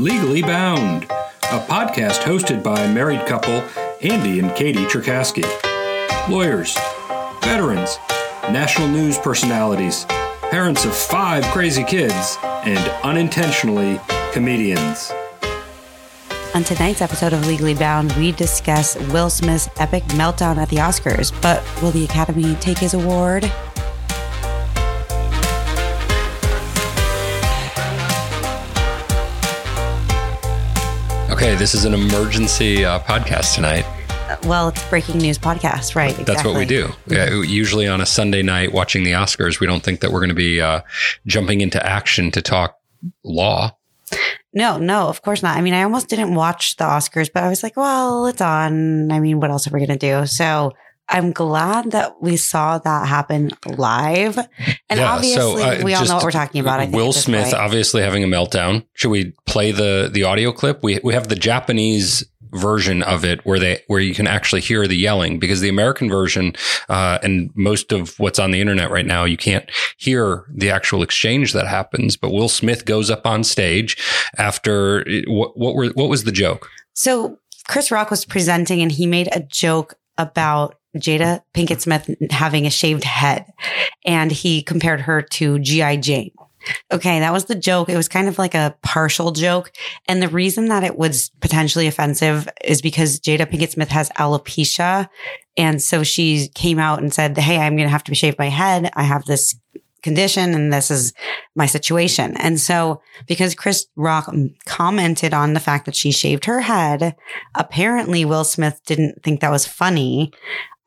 Legally Bound, a podcast hosted by married couple Andy and Katie Cherkasky. Lawyers, veterans, national news personalities, parents of five crazy kids, and unintentionally comedians. On tonight's episode of Legally Bound, we discuss Will Smith's epic meltdown at the Oscars. But will the Academy take his award? Okay, this is an emergency uh, podcast tonight. Well, it's breaking news podcast, right? That's what we do. Yeah, usually on a Sunday night watching the Oscars, we don't think that we're going to be uh, jumping into action to talk law. No, no, of course not. I mean, I almost didn't watch the Oscars, but I was like, well, it's on. I mean, what else are we going to do? So I'm glad that we saw that happen live. And Yeah, obviously, so, uh, we all know what we're talking about. I Will this Smith obviously having a meltdown. Should we play the the audio clip? We we have the Japanese version of it where they where you can actually hear the yelling because the American version uh, and most of what's on the internet right now you can't hear the actual exchange that happens. But Will Smith goes up on stage after what what were what was the joke? So Chris Rock was presenting and he made a joke about Jada Pinkett Smith having a shaved head and he compared her to G.I. Jane. Okay, that was the joke. It was kind of like a partial joke. And the reason that it was potentially offensive is because Jada Pinkett Smith has alopecia. And so she came out and said, Hey, I'm going to have to shave my head. I have this condition and this is my situation. And so because Chris Rock commented on the fact that she shaved her head, apparently Will Smith didn't think that was funny.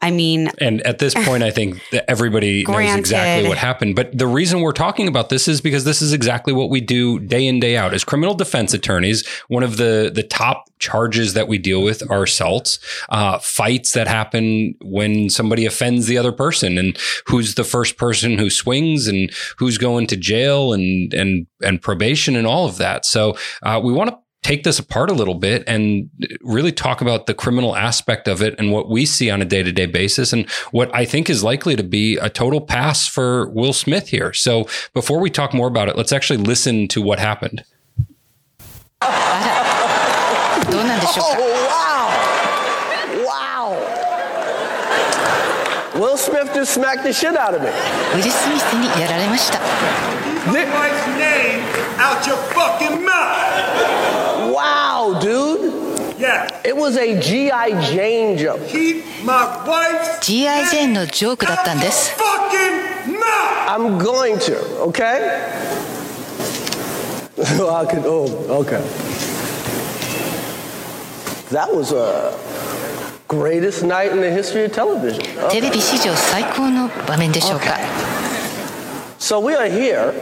I mean, And at this point, I think that everybody knows exactly what happened. But the reason we're talking about this is because this is exactly what we do day in, day out. As criminal defense attorneys, one of the, the top charges that we deal with are assaults, uh, fights that happen when somebody offends the other person and who's the first person who swings and who's going to jail and, and, and probation and all of that. So, uh, we want to take this apart a little bit and really talk about the criminal aspect of it and what we see on a day to day basis and what I think is likely to be a total pass for Will Smith here. So before we talk more about it, let's actually listen to what happened. どうなんでしょうか Wow! Wow! Will Smith just smacked the shit out of me. ウィル・スミスにやられました my wife's name out your fucking mouth. It was a G.I. Jane joke. keep my wife's G.I. ジェーンのジョークだったんです fucking mouth. I'm going to, okay? I could, oh, okay. That was a greatest night in the history of television. テレビ史上最高の場面でしょうか So we are here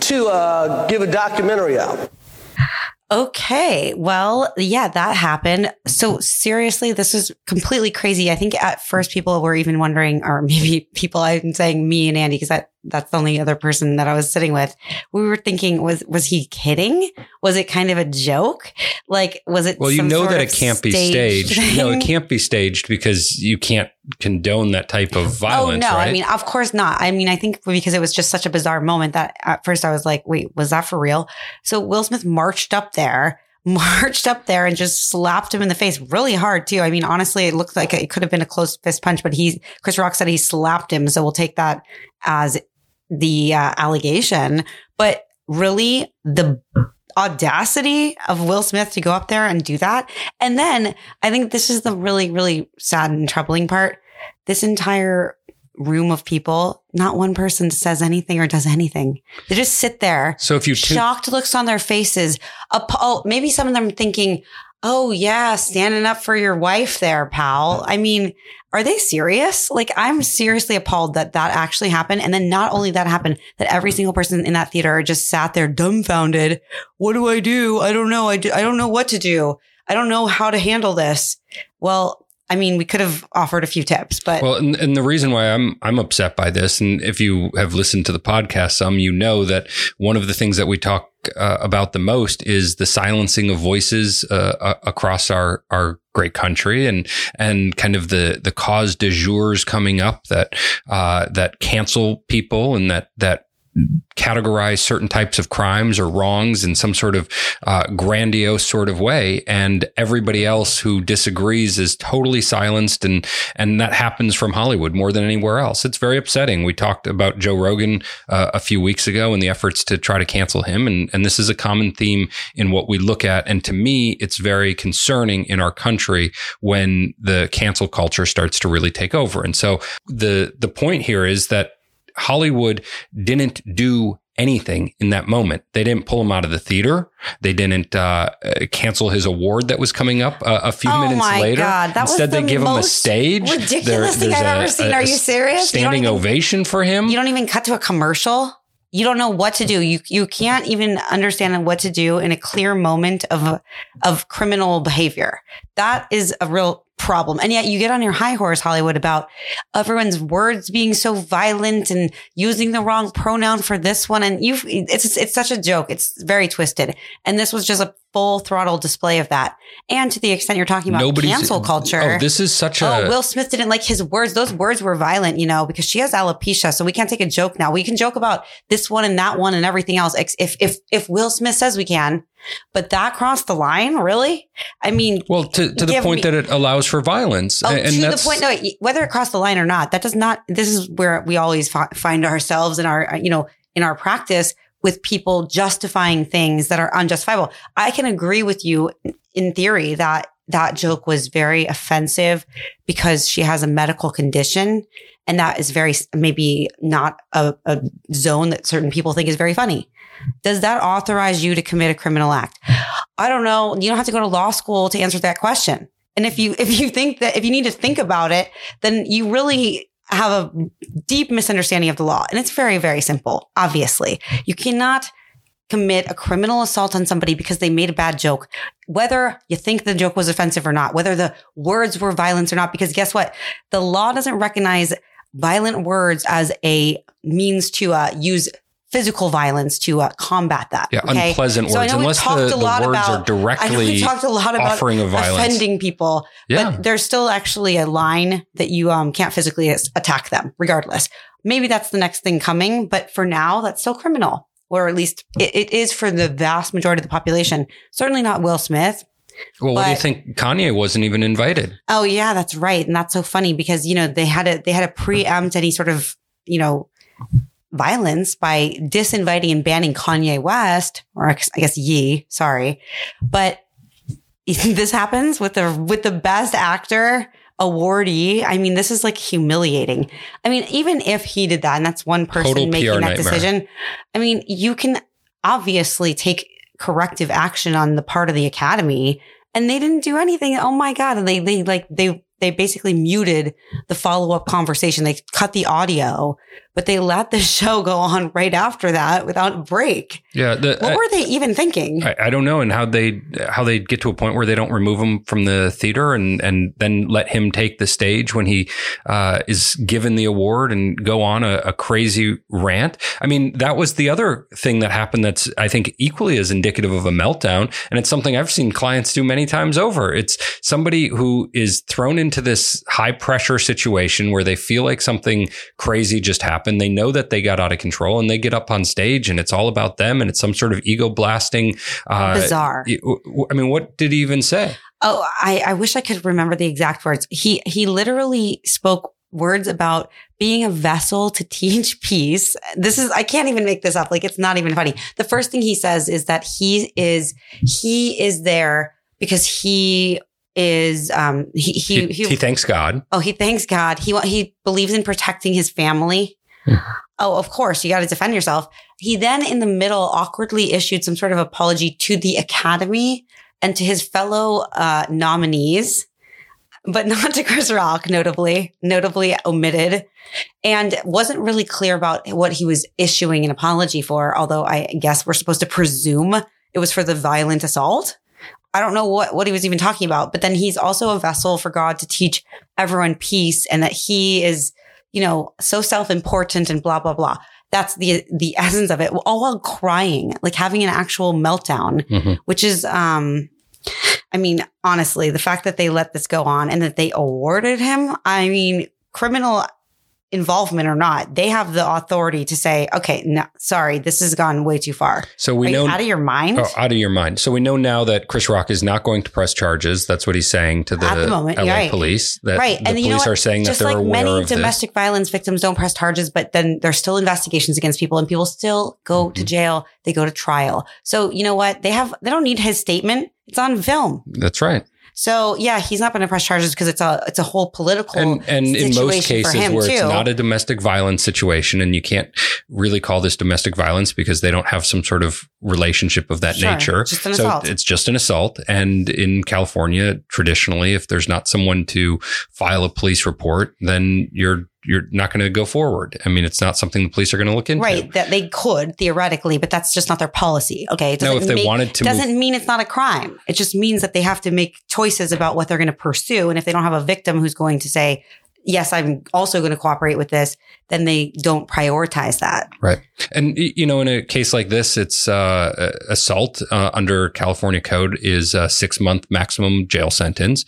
to uh, give a documentary out. Okay. Well, yeah, that happened. So seriously, this is completely crazy. I think at first people were even wondering, or maybe people I'm saying me and Andy, because that that's the only other person that I was sitting with. We were thinking, was was he kidding? Was it kind of a joke? Like, was it? Well, you know that it can't be staged staged. No, it can't be staged because you can't condone that type of violence, oh no, right? I mean, of course not. I mean, I think because it was just such a bizarre moment that at first I was like, wait, was that for real? So Will Smith marched up there, marched up there and just slapped him in the face really hard too. I mean, honestly, it looked like it could have been a close fist punch, but he, Chris Rock said he slapped him. So we'll take that as the uh, allegation, but really the audacity of Will Smith to go up there and do that. And then I think this is the really, really sad and troubling part. This entire room of people, not one person says anything or does anything. They just sit there. So if you shocked looks on their faces. App- oh, maybe some of them thinking, "Oh yeah, standing up for your wife there, pal." I mean, are they serious? Like, I'm seriously appalled that that actually happened. And then not only that happened, that every single person in that theater just sat there dumbfounded. What do I do? I don't know. I, do, I don't know what to do. I don't know how to handle this. Well, I mean, we could have offered a few tips, but Well, and, and the reason why I'm I'm upset by this, and if you have listened to the podcast some, you know that one of the things that we talk uh, about the most is the silencing of voices uh, a- across our our great country, and and kind of the the cause de jours coming up that uh, that cancel people and that that categorize certain types of crimes or wrongs in some sort of uh, grandiose sort of way, and everybody else who disagrees is totally silenced, and and that happens from Hollywood more than anywhere else. It's very upsetting. We talked about Joe Rogan uh, a few weeks ago and the efforts to try to cancel him, and and this is a common theme in what we look at. And to me, it's very concerning in our country when the cancel culture starts to really take over. And so the the point here is that Hollywood didn't do anything in that moment. They didn't pull him out of the theater. They didn't uh, cancel his award that was coming up uh, a few Oh minutes later. God, Instead, they the give him a stage. ridiculous thing I've ever seen. Are you serious? You Standing even- ovation for him. You don't even cut to a commercial. You don't know what to do. You you can't even understand what to do in a clear moment of of criminal behavior. That is a real problem. And yet you get on your high horse Hollywood about everyone's words being so violent and using the wrong pronoun for this one and you it's it's such a joke. It's very twisted. And this was just a full throttle display of that. And to the extent you're talking about Nobody's cancel oh, culture. Oh, this is such oh, a. Oh, Will Smith didn't like his words. Those words were violent, you know, because she has alopecia, so we can't take a joke now. We can joke about this one and that one and everything else. If if if Will Smith says we can, but that crossed the line, really? I mean, well, to, to the point me- that it allows for violence, Oh, and to the point, no, whether it crossed the line or not, that does not, this is where we always fi- find ourselves in our, you know, in our practice with people justifying things that are unjustifiable. I can agree with you in theory that that joke was very offensive because she has a medical condition. And that is very, maybe not a, a zone that certain people think is very funny. Does that authorize you to commit a criminal act? I don't know. You don't have to go to law school to answer that question. And if you if you think that if you need to think about it, then you really have a deep misunderstanding of the law. And it's very, very simple. Obviously, you cannot commit a criminal assault on somebody because they made a bad joke, whether you think the joke was offensive or not, whether the words were violence or not. Because guess what? The law doesn't recognize violent words as a means to uh, use physical violence to uh, combat that. yeah, okay? unpleasant So words, unless the, a the lot words about- are directly we talked a lot about offering of violence. offending people, Yeah. but there's still actually a line that you um, can't physically attack them, regardless. Maybe that's the next thing coming, but for now, that's still criminal, or at least it, it is for the vast majority of the population. Certainly not Will Smith. Well, what do you think? Kanye wasn't even invited. Oh yeah, that's right, and that's so funny because you know they had to they had to preempt any sort of you know violence by disinviting and banning Kanye West, or I guess Ye. Sorry, but this happens with the with the best actor awardee. I mean, this is like humiliating. I mean, even if he did that, and that's one person Total making that nightmare. decision. I mean, you can obviously take corrective action on the part of the academy and they didn't do anything. Oh my God. And they, they like, they, they basically muted the follow up conversation. They cut the audio, but they let the show go on right after that without a break. Yeah, the, What I- were they even thinking? I, I don't know, and how they how they get to a point where they don't remove him from the theater and and then let him take the stage when he uh, is given the award and go on a, a crazy rant. I mean, that was the other thing that happened. That's I think equally as indicative of a meltdown, and it's something I've seen clients do many times over. It's somebody who is thrown into this high pressure situation where they feel like something crazy just happened. And they know that they got out of control, and they get up on stage, and it's all about them, and it's some sort of ego blasting. Uh, Bizarre. I mean, what did he even say? Oh, I, I wish I could remember the exact words. He he literally spoke words about being a vessel to teach peace. This is I can't even make this up. Like it's not even funny. The first thing he says is that he is he is there because he is um he he, He, he thanks God. oh he thanks God. He he believes in protecting his family. Oh, of course, you got to defend yourself. He then in the middle awkwardly issued some sort of apology to the academy and to his fellow uh, nominees, but not to Chris Rock, notably, notably omitted, and wasn't really clear about what he was issuing an apology for. Although I guess we're supposed to presume it was for the violent assault. I don't know what, what he was even talking about, but then he's also a vessel for God to teach everyone peace and that he is, you know, so self-important and blah, blah, blah. That's the, the essence of it. All while crying, like having an actual meltdown Mhm. which is, um, I mean, honestly, the fact that they let this go on and that they awarded him, I mean, criminal involvement or not. They have the authority to say, okay, no, sorry, this has gone way too far. So we Are know out of your mind? Oh, out of your mind. So we know now that Chris Rock is not going to press charges. That's what he's saying to the, At the moment, LA right. police. That right. the and you know police are saying Just that they're like aware many of domestic violence victims don't press charges, but then there's still investigations against people and people still go to Mhm. jail. They go to trial. So you know what? They have, they don't need his statement. It's on film. That's right. So yeah, he's not going to press charges because it's a, it's a whole political And and in most cases where it's not a domestic violence situation, and you can't really call this domestic violence because they don't have some sort of relationship of that Sure. nature. Just an so assault. it's just an assault. And in California, traditionally, if there's not someone to file a police report, then you're you're not going to go forward. I mean, it's not something the police are going to look into. Right, that they could theoretically, but that's just not their policy. Okay, it No, doesn't if they make- wanted to doesn't mean it's not a crime. It just means that they have to make choices about what they're going to pursue, and if they don't have a victim who's going to say, "Yes, I'm also going to cooperate with this," then they don't prioritize that. Right. And, you know, in a case like this, it's uh, assault uh, under California code is a six month maximum jail sentence.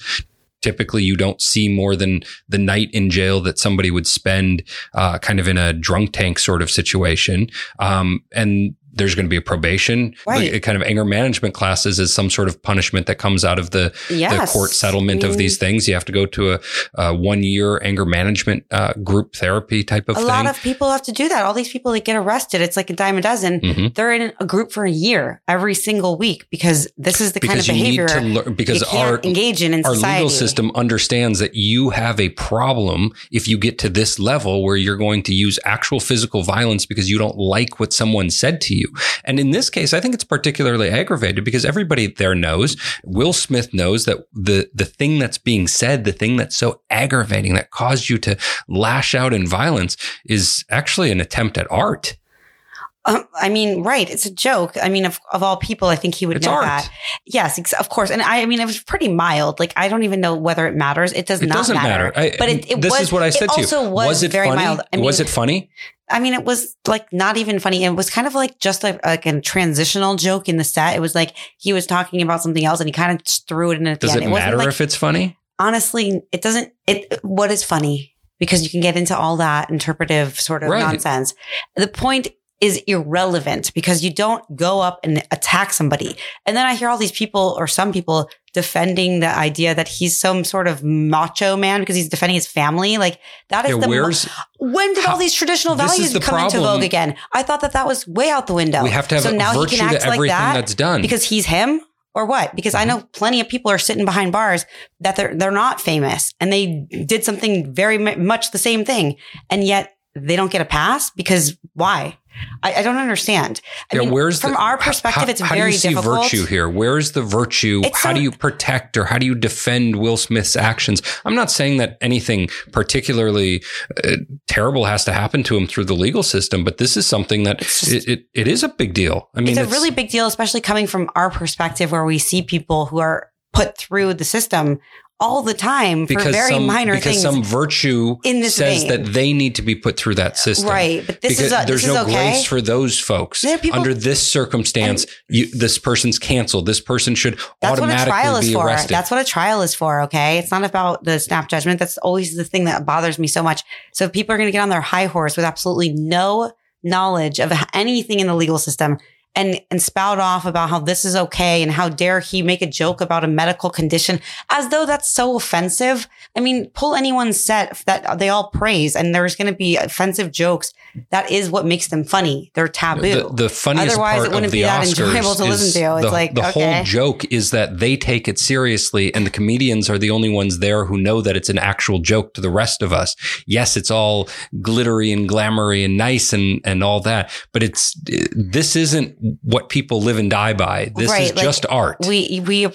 Typically, you don't see more than the night in jail that somebody would spend uh, kind of in a drunk tank sort of situation. Um, and there's going to be a probation, Right. like, kind of anger management classes is some sort of punishment that comes out of the, Yes. the court settlement I of these things. You have to go to a, a one year anger management uh, group therapy type of A thing. lot of people have to do that. All these people that get arrested, it's like a dime a dozen. Mhm. They're in a group for a year every single week because this is the kind of behavior to learn because our engage in in our society. legal system understands that you have a problem if you get to this level where you're going to use actual physical violence because you don't like what someone said to you. And in this case, I think it's particularly aggravated because everybody there knows, Will Smith knows that the the thing that's being said, the thing that's so aggravating that caused you to lash out in violence is actually an attempt at art. Um, I mean, right. It's a joke. I mean, of, of all people, I think he would It's know art. that. Yes, ex- of course. And I, I mean, it was pretty mild. Like, I don't even know whether it matters. It does It not doesn't matter. I, but it, it this was, is what I said it to you. also was, it very funny? mild. I mean, was it funny? I mean, it was like not even funny. It was kind of like just like, like a transitional joke in the set. It was like he was talking about something else and he kind of threw it in at Does the end. it matter like, if it's funny? honestly, it doesn't, it, what is funny? Because you can get into all that interpretive sort of Right. nonsense. The point is irrelevant because you don't go up and attack somebody. And then I hear all these people or some people defending the idea that he's some sort of macho man because he's defending his family. Like that is Yeah, the, mo- when did how- all these traditional values the come into vogue again? I thought that that was way out the window. we have to have so a now he can act like that that's done. because he's him or what? Because I Mm-hmm. know plenty of people are sitting behind bars that they're they're not famous and they did something very mu- much the same thing, and yet they don't get a pass because why? I, I don't understand. I yeah, mean, where's from the, our perspective, how, it's how very do you see difficult. virtue here? Where's the virtue? It's how so- do you protect or how do you defend Will Smith's actions? I'm not saying that anything particularly uh, terrible has to happen to him through the legal system, but this is something that It's just- it, it, it is a big deal. I mean, it's a really big deal, especially coming from our perspective, where we see people who are put through the system all the time for because very some, minor because things. some virtue in this says vein. that they need to be put through that system. Right, but this because is a, there's this no is okay. grace for those folks. People- Under this circumstance, you, this person's canceled. This person should That's what a automatically trial is be for. arrested. That's what a trial is for. Okay. It's not about the snap judgment. That's always the thing that bothers me so much. So if people are going to get on their high horse with absolutely no knowledge of anything in the legal system and, and spout off about how this is okay and how dare he make a joke about a medical condition as though that's so offensive. I mean, pull anyone's set that they all praise and there's going to be offensive jokes. That is what makes them funny. They're taboo. The, the funniest Otherwise, part it wouldn't of the be that Oscars enjoyable to listen to. It's the, like, the okay. whole joke is that they take it seriously, and the comedians are the only ones there who know that it's an actual joke to the rest of us. Yes, it's all glittery and glamoury and nice and and all that, but it's this isn't what people live and die by. This is like, just art. we we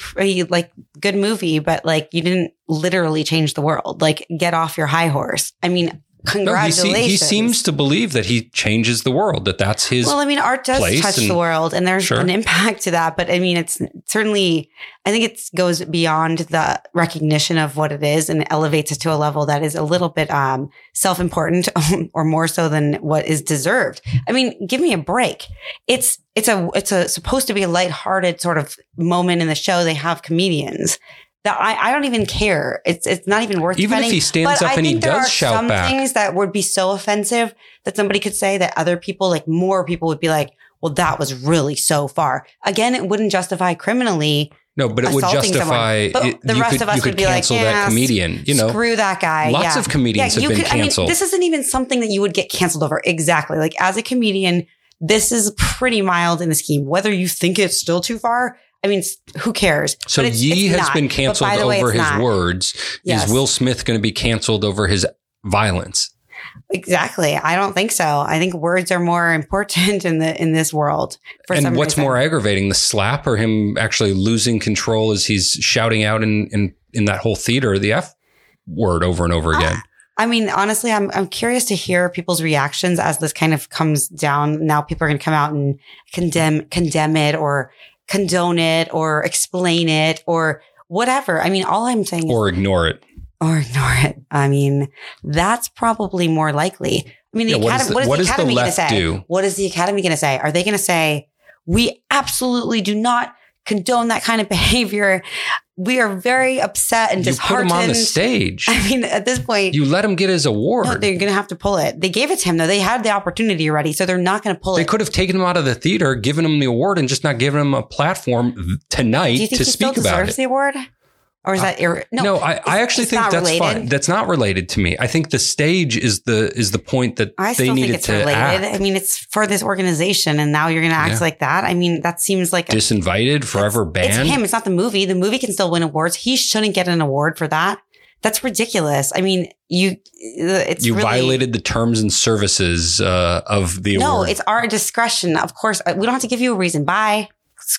like good movie, but like you didn't literally change the world. Like get off your high horse. I mean, no, he, congratulations. se- he seems to believe that he changes the world. That that's his. Well, I mean, art does touch and- the world, and there's Sure. an impact to that. But I mean, it's certainly. I think it goes beyond the recognition of what it is and elevates it to a level that is a little bit um, self-important, or more so than what is deserved. I mean, give me a break. It's it's a it's a supposed to be a lighthearted sort of moment in the show. They have comedians. That I, I don't even care. It's it's not even worth it. Even if he stands But up I and he does are shout some back. things that would be so offensive that somebody could say that other people, like more people, would be like, "Well, that was really so far." Again, it wouldn't justify criminally. No, but it would justify. it- the rest could, of us would be like, cancel "Yeah, that comedian. You know, screw that guy. lots yeah. of comedians have you been could- I mean, canceled. this isn't even something that you would get canceled over. Exactly. Like as a comedian, this is pretty mild in the scheme. Whether you think it's still too far, I mean, who cares? So But it's- Ye it's has not. been canceled way, over his not. words. Yes. Is Will Smith going to be canceled over his violence? Exactly. I don't think so. I think words are more important in the in this world. For and what's reason. more aggravating, the slap or him actually losing control as he's shouting out in in, in that whole theater the F word over and over ah, again? I mean, honestly, I'm I'm curious to hear people's reactions as this kind of comes down. Now people are going to come out and condemn condemn it or condone it or explain it or whatever. I mean, all I'm saying is or ignore it. or ignore it. I mean, that's probably more likely. I mean, the Yeah, what is academy, the- what is the academy going to say? do? What is the academy going to say? Are they going to say, we absolutely do not condone that kind of behavior? We are very upset and You put him disheartened. on the stage. I mean, at this point, You let him get his award. no, they're going to have to pull it. They gave it to him though. They had the opportunity already, so they're not going to pull They it. They could have taken him out of the theater, given him the award, and just not given him a platform tonight Do you think to speak about deserves it. the award? Or is that ir- no? No, I, I actually think that's related. fine. That's not related to me. I think the stage is the is the point that I they needed it's to related. act. I mean, it's for this organization, and now you're going to act Yeah. like that. I mean, that seems like a Disinvited, forever banned. It's him. It's not the movie. The movie can still win awards. He shouldn't get an award for that. That's ridiculous. I mean, you, it's you really, violated the terms and services uh, of the No, award. it's our discretion. Of course, Uh, we don't have to give you a reason. Bye.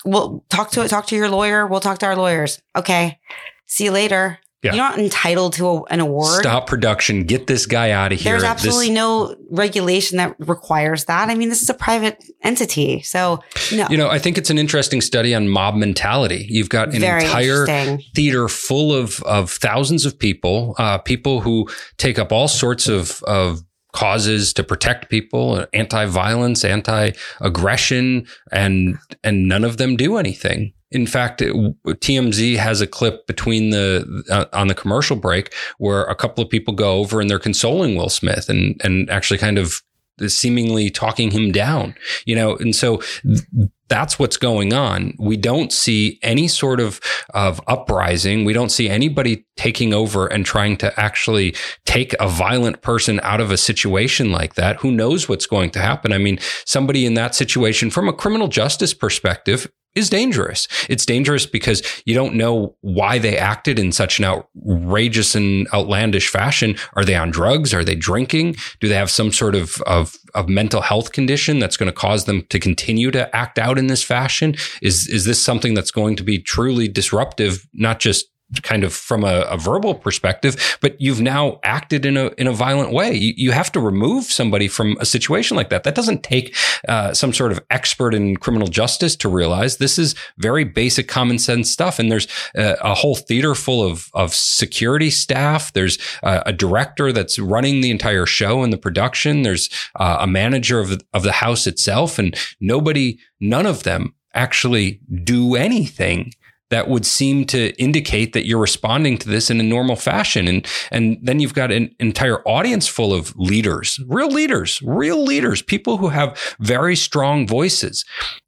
We'll talk to it. talk to your lawyer. We'll talk to our lawyers. Okay. See you later. Yeah. You're not entitled to a, an award. Stop production. Get this guy out of here. There's This- absolutely no regulation that requires that. I mean, this is a private entity. So, no. You know, I think it's an interesting study on mob mentality. You've got an Very entire theater full of of thousands of people, uh, people who take up all sorts of of causes to protect people, anti-violence, anti-aggression, and and none of them do anything. In fact, it, TMZ has a clip between the uh, on the commercial break where a couple of people go over and they're consoling Will Smith and and actually kind of seemingly talking him down, you know, and so th- that's what's going on. We don't see any sort of of uprising. We don't see anybody taking over and trying to actually take a violent person out of a situation like that. Who knows what's going to happen? I mean, somebody in that situation from a criminal justice perspective is dangerous. It's dangerous because you don't know why they acted in such an outrageous and outlandish fashion. Are they on drugs? Are they drinking? Do they have some sort of, of, of mental health condition that's going to cause them to continue to act out in this fashion? Is, is this something that's going to be truly disruptive, not just kind of from a, a verbal perspective, but you've now acted in a in a violent way. You, you have to remove somebody from a situation like that. That doesn't take uh, some sort of expert in criminal justice to realize this is very basic common sense stuff. And there's a, a whole theater full of of security staff. There's a, a director that's running the entire show and the production. There's uh, a manager of of the house itself, and nobody, none of them actually do anything that would seem to indicate that you're responding to this in a normal fashion. And, and then you've got an entire audience full of leaders, real leaders, real leaders, people who have very strong voices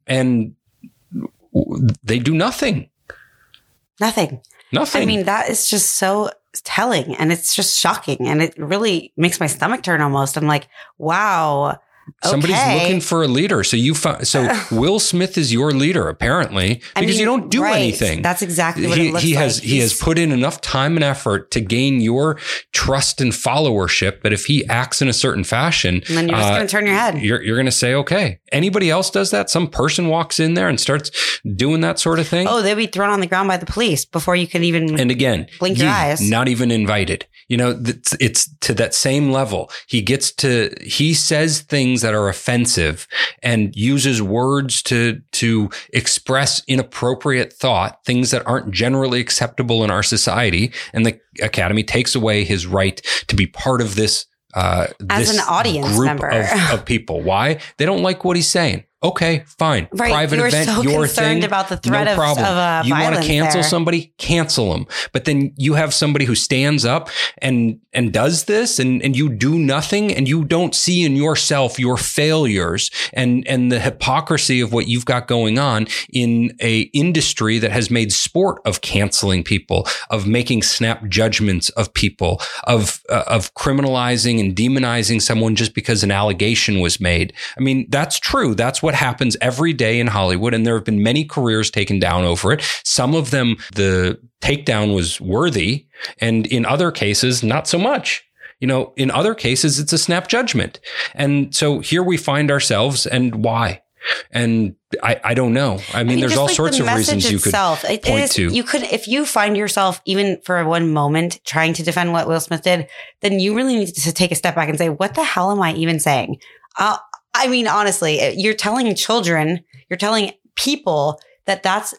and they do nothing, Nothing. nothing. I mean, that is just so telling and it's just shocking and it really makes my stomach turn almost. I'm like, wow. Somebody's okay. looking for a leader. So you found, so Will Smith is your leader apparently I because mean, you don't do right. anything. That's exactly what he, it looks he like. has he has put in enough time and effort to gain your trust and followership. But if he acts in a certain fashion, And then you're just uh, going to turn your head. you're you're going to say okay. Anybody else does that? Some person walks in there and starts doing that sort of thing. Oh, they'll be thrown on the ground by the police before you can even. And again, Blink your eyes. Not even invited. You know, it's, it's to that same level. He gets to, he says things that are offensive and uses words to, to express inappropriate thought, things that aren't generally acceptable in our society. And the academy takes away his right to be part of this. Uh, As this an audience group member. of, of people. Why? They don't like what he's saying. Okay, fine. Right. Private You were event, so your concerned thing. about the threat no of- problem. of, uh, you want to cancel there. somebody, cancel them. But then you have somebody who stands up and and does this, and and you do nothing, and you don't see in yourself your failures and and the hypocrisy of what you've got going on in a industry that has made sport of canceling people, of making snap judgments of people, of uh, of criminalizing and demonizing someone just because an allegation was made. I mean, that's true. That's what happens every day in Hollywood. And there have been many careers taken down over it. Some of them, the takedown was worthy. And in other cases, not so much. You know, in other cases, it's a snap judgment. And so here we find ourselves and why? And I, I don't know. I mean, there's all like sorts the of reasons you could it point is- to. You could, if you find yourself even for one moment trying to defend what Will Smith did, then you really need to take a step back and say, "What the hell am I even saying?" Uh, I mean, honestly, you're telling children, you're telling people that that's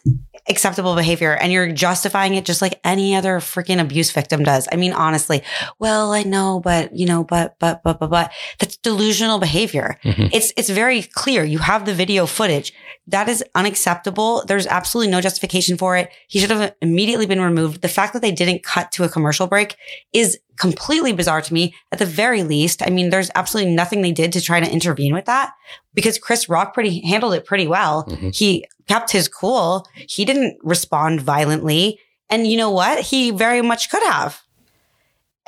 acceptable behavior, and you're justifying it just like any other freaking abuse victim does. I mean, honestly, well, I know, but you know, but but but but but that's delusional behavior. Mhm. It's it's very clear. You have the video footage. That is unacceptable. There's absolutely no justification for it. He should have immediately been removed. The fact that they didn't cut to a commercial break is completely bizarre to me. At the very least, I mean, there's absolutely nothing they did to try to intervene with that because Chris Rock pretty handled it pretty well. Mhm. He kept his cool. He didn't respond violently. And you know what? He very much could have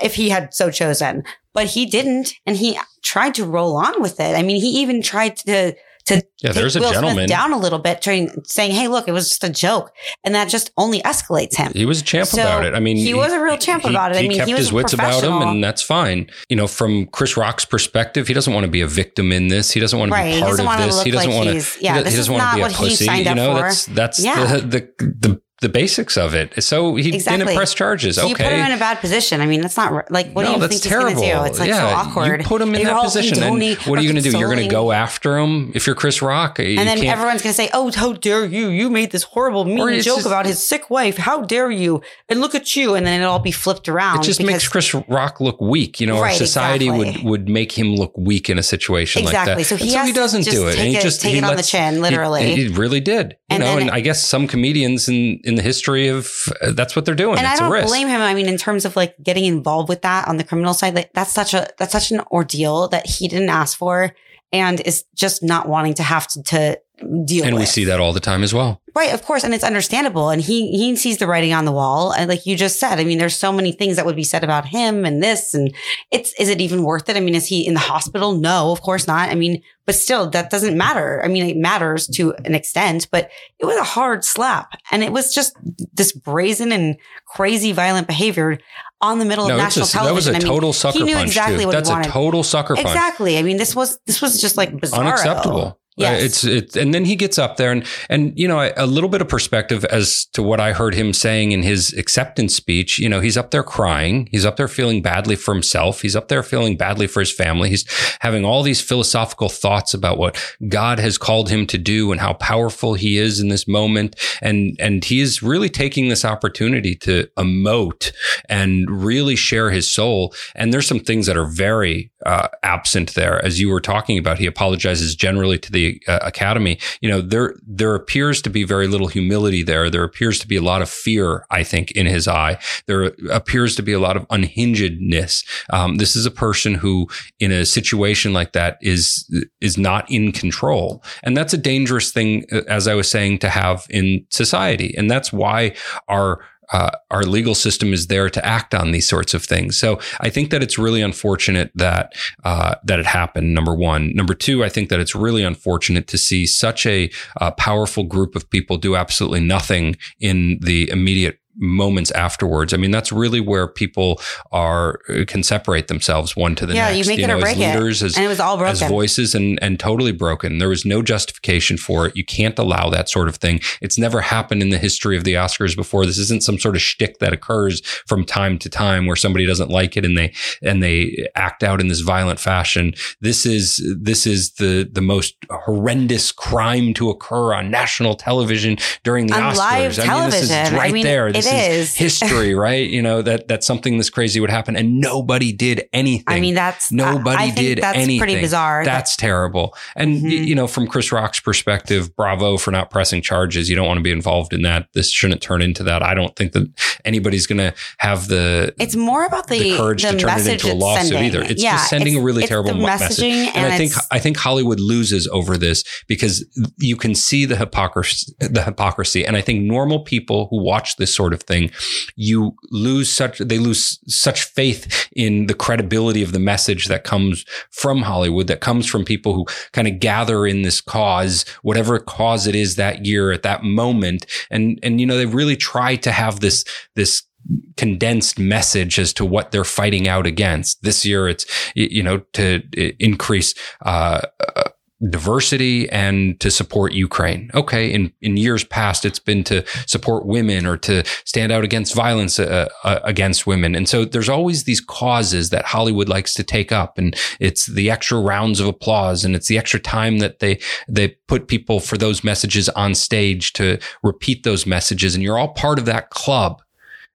if he had so chosen, but he didn't. And he tried to roll on with it. I mean, he even tried to, to Yeah, there's a Will gentleman. Smith down a little bit, trying, saying, Hey, look, it was just a joke. And that just only escalates him. He was a champ So, about it. I mean, he was a real champ about it. I He mean, kept he was his wits about him, and that's fine. You know, from Chris Rock's perspective, he doesn't want to be a victim in this. He doesn't want to Right. be part of this. He doesn't want to. yeah, he doesn't want to be a he pussy. You know, for. that's that's Yeah. the, the the the basics of it. So he Exactly. didn't press charges. So you put him in a bad position. I mean, that's not like what no, do you think terrible. he's going to do? It's like yeah, so awkward. You put him in And that position, and what are you going to do? You're going to go after him if you're Chris Rock. You And then can't- everyone's going to say, "Oh, how dare you? You made this horrible, mean joke just- about his sick wife. How dare you? And look at you!" And then it'll all be flipped around. It just because- makes Chris Rock look weak. You know, our society exactly. would would make him look weak in a situation like that. So he so he doesn't do it, and he just take he it on the chin, literally. He, really did. You know, and I guess some comedians in in the history of uh, that's what they're doing. and I it's a don't risk. blame him. I mean, in terms of like getting involved with that on the criminal side, like that's such a that's such an ordeal that he didn't ask for, and is just not wanting to have to, to deal and with. we see that all the time as well. Right, of course, and it's understandable. And he he sees the writing on the wall, and like you just said, I mean, there's so many things that would be said about him and this, and it's is it even worth it? I mean, is he in the hospital? No, of course not. I mean, but still, that doesn't matter. I mean, it matters to an extent, but it was a hard slap, and it was just this brazen and crazy violent behavior on the middle No, of national a, that was television. a I mean, total sucker he knew punch. exactly too. what That's he a total sucker punch. Exactly. I mean, this was this was just like bizarre, unacceptable. Yes. Uh, it's it's and then he gets up there and and you know a little bit of perspective as to what I heard him saying in his acceptance speech. You know, he's up there crying. He's up there feeling badly for himself. He's up there feeling badly for his family. He's having all these philosophical thoughts about what God has called him to do and how powerful he is in this moment. And and he is really taking this opportunity to emote and really share his soul. And there's some things that are very uh, absent there, as you were talking about. He apologizes generally to the uh, academy. You know, there there appears to be very little humility there. There appears to be a lot of fear, I think, in his eye. There appears to be a lot of unhingedness. Um, this is a person who, in a situation like that, is is not in control, and that's a dangerous thing, uh, as I was saying, to have in society, and that's why our uh, our legal system is there to act on these sorts of things. So I think that it's really unfortunate that uh, that it happened. Number one, number two, I think that it's really unfortunate to see such a uh, powerful group of people do absolutely nothing in the immediate moments afterwards. I mean, that's really where people are uh, can separate themselves one to the Yeah, next. you make it or as break it. leaders, as And it was all as voices and and totally broken. There was no justification for it. You can't allow that sort of thing. It's never happened in the history of the Oscars before. This isn't some sort of shtick that occurs from time to time where somebody doesn't like it and they and they act out in this violent fashion. This is this is the the most horrendous crime to occur on national television during the On Oscars. I mean, this is television. I right mean, there. It This It is. history, right? You know that that something this crazy would happen, and nobody did anything. I mean, that's nobody I, I did that's anything. pretty bizarre. That's terrible. And Mhm. you know, from Chris Rock's perspective, bravo for not pressing charges. You don't want to be involved in that. This shouldn't turn into that. I don't think that anybody's going to have the It's more about the, the courage to turn it into a lawsuit sending. either. It's yeah, just sending it's- a really terrible the message. And, and, I think I think Hollywood loses over this because you can see the hypocrisy the hypocrisy. And I think normal people who watch this sort of thing, you lose such they lose such faith in the credibility of the message that comes from Hollywood, that comes from people who kind of gather in this cause, whatever cause it is that year at that moment. And and you know, they really try to have this this condensed message as to what they're fighting out against. This year, it's you know to increase uh, diversity and to support Ukraine. Okay, in in years past, it's been to support women or to stand out against violence uh, uh, against women. And so there's always these causes that Hollywood likes to take up, and it's the extra rounds of applause, and it's the extra time that they they put people for those messages on stage to repeat those messages, and you're all part of that club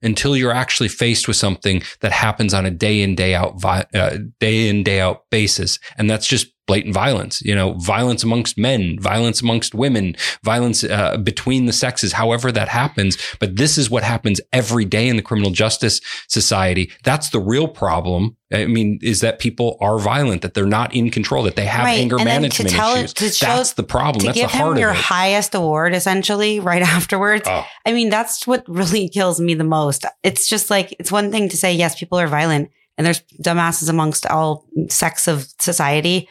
until you're actually faced with something that happens on a day in day out uh, day in day out basis and that's just blatant violence you know violence amongst men violence amongst women violence uh, between the sexes however that happens but this is what happens every day in the criminal justice society that's the real problem i mean is that people are violent that they're not in control that they have Right, anger and management tell- issues to show- that's the problem to that's give the him your highest award essentially right afterwards. Oh. I mean, that's what really kills me the most. It's just like it's one thing to say yes, people are violent and there's dumbasses amongst all sects of society.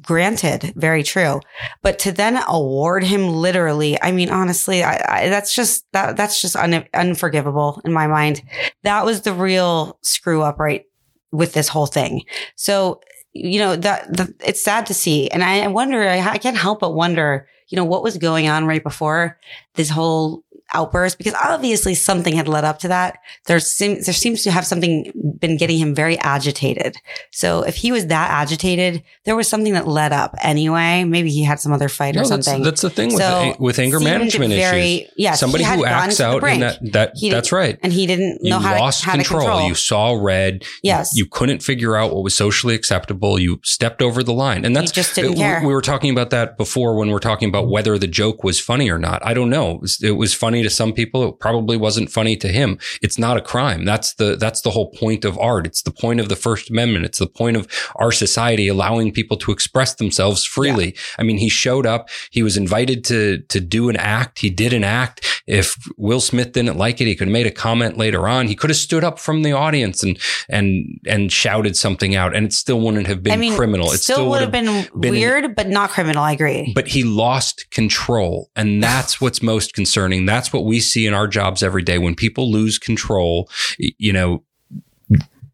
Granted, very true. But to then award him literally, I mean, honestly, I, I, that's just that that's just un, unforgivable in my mind. That was the real screw up right with this whole thing. So you know that it's sad to see, and I wonder. I, I can't help but wonder. You know what was going on right before this whole outburst because obviously something had led up to that. There seems there seems to have something been getting him very agitated. So if he was that agitated, there was something that led up anyway. Maybe he had some other fight No, or something. that's the thing with, So, with anger management very- issues. yes, somebody who acts out in that that that's right. and he didn't You how lost to, how control. to control. You saw red. Yes. You couldn't figure out what was socially acceptable. You stepped over the line, and that's just didn't we- care. We were talking about that before when we are talking about whether the joke was funny or not. I don't know. It was, it was funny to some people. It probably wasn't funny to him. It's not a crime. That's the that's the whole point of art. It's the point of the First Amendment. It's the point of our society allowing people to express themselves freely. I mean, he showed up. He was invited to to do an act. He did an act. If Will Smith didn't like it, he could have made a comment later on. He could have stood up from the audience and and and shouted something out, and it still wouldn't have been I mean, criminal. It still, would have been, been weird, but not criminal. I agree. but he lost control. And that's what's most concerning. That's what we see in our jobs every day. When people lose control, you know,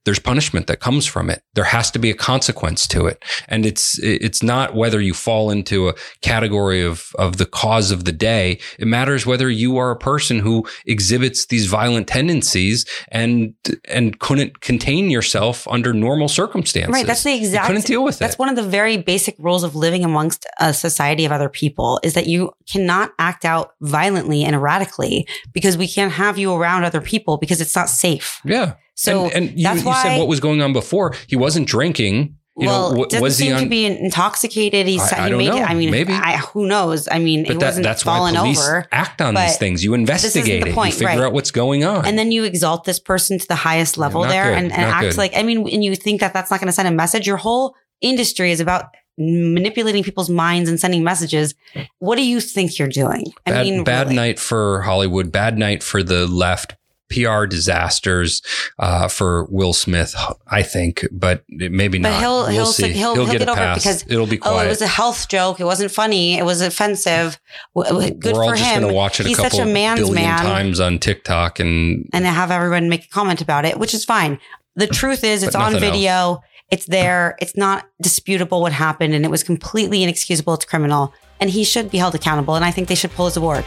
there's punishment that comes from it. There has to be a consequence to it. And it's, it's not whether you fall into a category of, of the cause of the day. It matters whether you are a person who exhibits these violent tendencies and, and couldn't contain yourself under normal circumstances. Right. That's the You exact. couldn't deal with That's it. one of the very basic rules of living amongst a society of other people is that you cannot act out violently and erratically because we can't have you around other people because it's not safe. Yeah. So and, and you, that's you why. said what was going on before. He wasn't drinking. You well, know, it doesn't was he seem on? to be intoxicated. He's I- I he don't made know. it. I mean, Maybe. I, who knows? I mean, but that, wasn't that's why falling police over. act on these things. You the investigate it. point, you figure right. out what's going on. and then you exalt this person to the highest level not there good, and, and act good. like, I mean, and you think that that's not going to send a message. Your whole industry is about manipulating people's minds and sending messages. What do you think you're doing? I bad, mean, bad really. night for Hollywood. Bad night for the left. PR disasters uh, for Will Smith, I think, but maybe But not. he'll we'll he'll see. he'll, he'll, get, get a over it because it'll be oh, it was a health joke. It wasn't funny. It was offensive. Good We're all for just him. going to watch it a couple such a man's billion man, times on TikTok, and and have everyone make a comment about it, which is fine. The truth is, it's on video. It's there. It's not disputable what happened, and it was completely inexcusable. It's criminal, and he should be held accountable. And I think they should pull his award.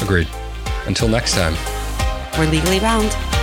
agreed. Until next time. We're legally bound.